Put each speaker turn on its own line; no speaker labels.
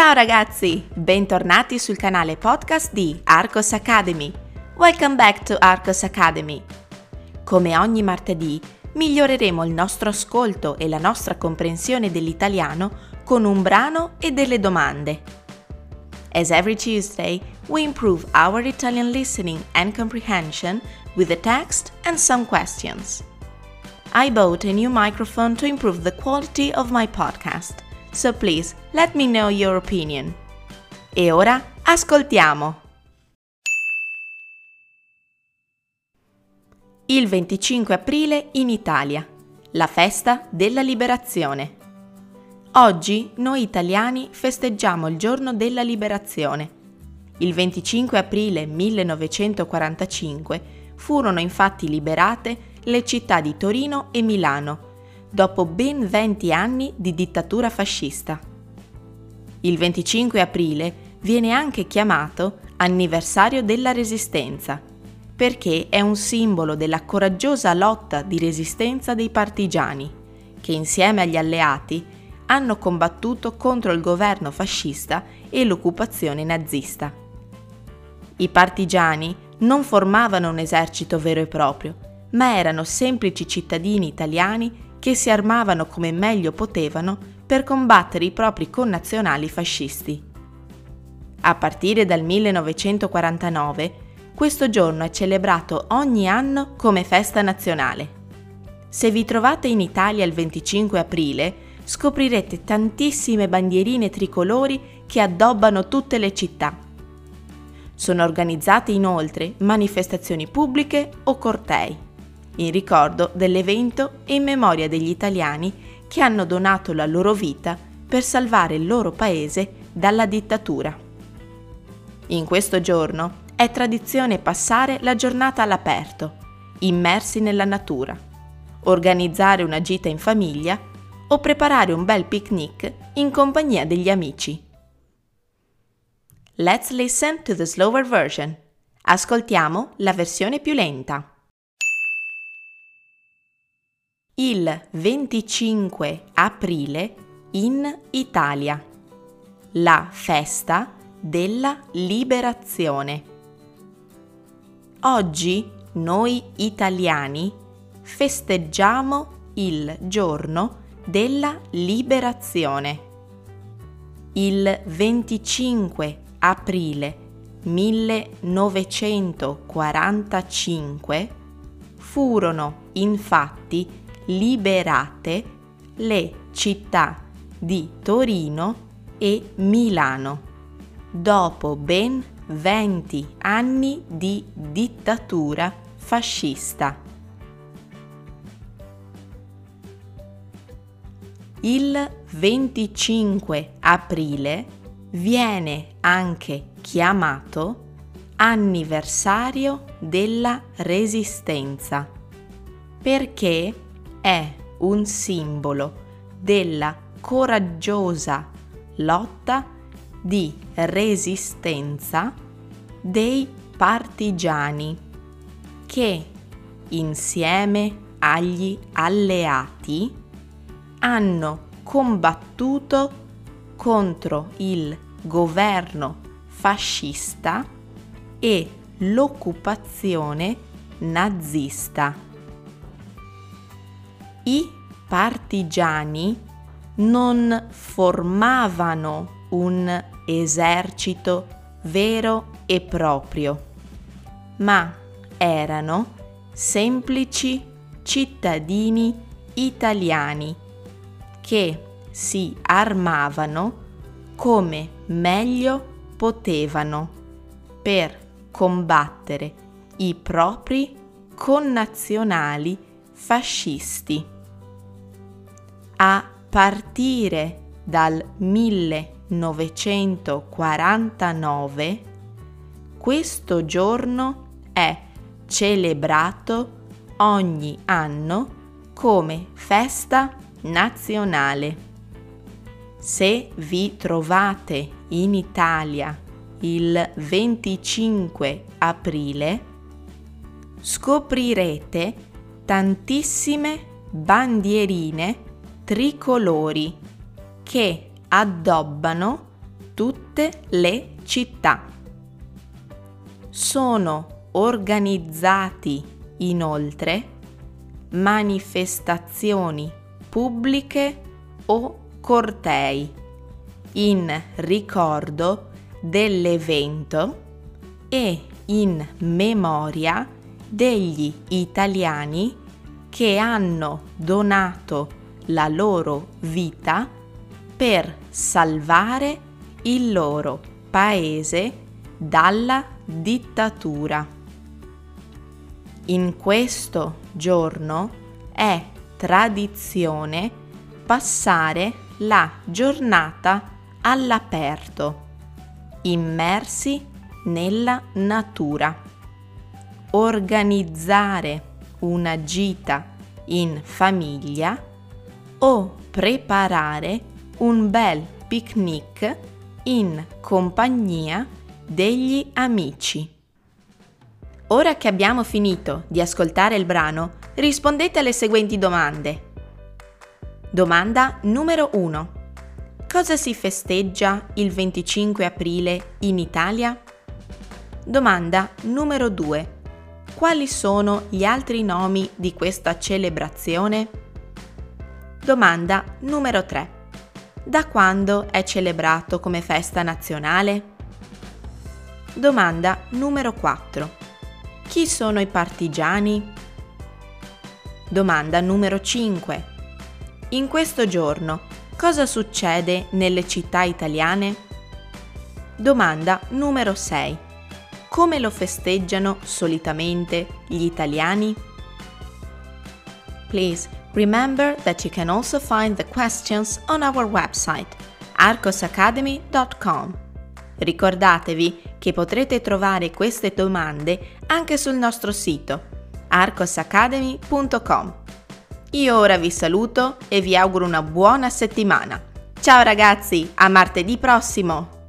Ciao ragazzi, bentornati sul canale podcast di Arcos Academy. Welcome back to Arcos Academy. Come ogni martedì, miglioreremo il nostro ascolto e la nostra comprensione dell'italiano con un brano e delle domande. As every Tuesday, we improve our Italian listening and comprehension with a text and some questions. I bought a new microphone to improve the quality of my podcast so please let me know your opinion. E ora ascoltiamo. Il 25 aprile in Italia, la festa della liberazione. Oggi noi italiani festeggiamo il giorno della liberazione. Il 25 aprile 1945 furono infatti liberate le città di Torino e Milano dopo ben 20 anni di dittatura fascista. Il 25 aprile viene anche chiamato anniversario della Resistenza, perché è un simbolo della coraggiosa lotta di resistenza dei partigiani, che insieme agli alleati hanno combattuto contro il governo fascista e l'occupazione nazista. I partigiani non formavano un esercito vero e proprio, ma erano semplici cittadini italiani che si armavano come meglio potevano per combattere i propri connazionali fascisti. A partire dal 1949, questo giorno è celebrato ogni anno come festa nazionale. Se vi trovate in Italia il 25 aprile, scoprirete tantissime bandierine tricolori che addobbano tutte le città. Sono organizzate inoltre manifestazioni pubbliche o cortei in ricordo dell'evento e in memoria degli italiani che hanno donato la loro vita per salvare il loro paese dalla dittatura. In questo giorno è tradizione passare la giornata all'aperto, immersi nella natura, organizzare una gita in famiglia o preparare un bel picnic in compagnia degli amici. Let's listen to the slower version. Ascoltiamo la versione più lenta il 25 aprile in Italia, la festa della liberazione. Oggi noi italiani festeggiamo il giorno della liberazione. Il 25 aprile 1945 furono infatti liberate le città di Torino e Milano dopo ben 20 anni di dittatura fascista. Il 25 aprile viene anche chiamato anniversario della Resistenza perché è un simbolo della coraggiosa lotta di resistenza dei partigiani che insieme agli alleati hanno combattuto contro il governo fascista e l'occupazione nazista i partigiani non formavano un esercito vero e proprio, ma erano semplici cittadini italiani che si armavano come meglio potevano per combattere i propri connazionali fascisti. A partire dal 1949 questo giorno è celebrato ogni anno come festa nazionale. Se vi trovate in Italia il 25 aprile, scoprirete tantissime bandierine tricolori che addobbano tutte le città. Sono organizzati inoltre manifestazioni pubbliche o cortei in ricordo dell'evento e in memoria degli italiani che hanno donato la loro vita per salvare il loro paese dalla dittatura. In questo giorno è tradizione passare la giornata all'aperto, immersi nella natura. Organizzare una gita in famiglia o preparare un bel picnic in compagnia degli amici. Ora che abbiamo finito di ascoltare il brano, rispondete alle seguenti domande. Domanda numero 1. Cosa si festeggia il 25 aprile in Italia? Domanda numero 2. Quali sono gli altri nomi di questa celebrazione? Domanda numero 3. Da quando è celebrato come festa nazionale? Domanda numero 4. Chi sono i partigiani? Domanda numero 5. In questo giorno cosa succede nelle città italiane? Domanda numero 6. Come lo festeggiano solitamente gli italiani? Please Remember that you can also find the questions on our website arcosacademy.com. Ricordatevi che potrete trovare queste domande anche sul nostro sito arcosacademy.com. Io ora vi saluto e vi auguro una buona settimana. Ciao ragazzi, a martedì prossimo!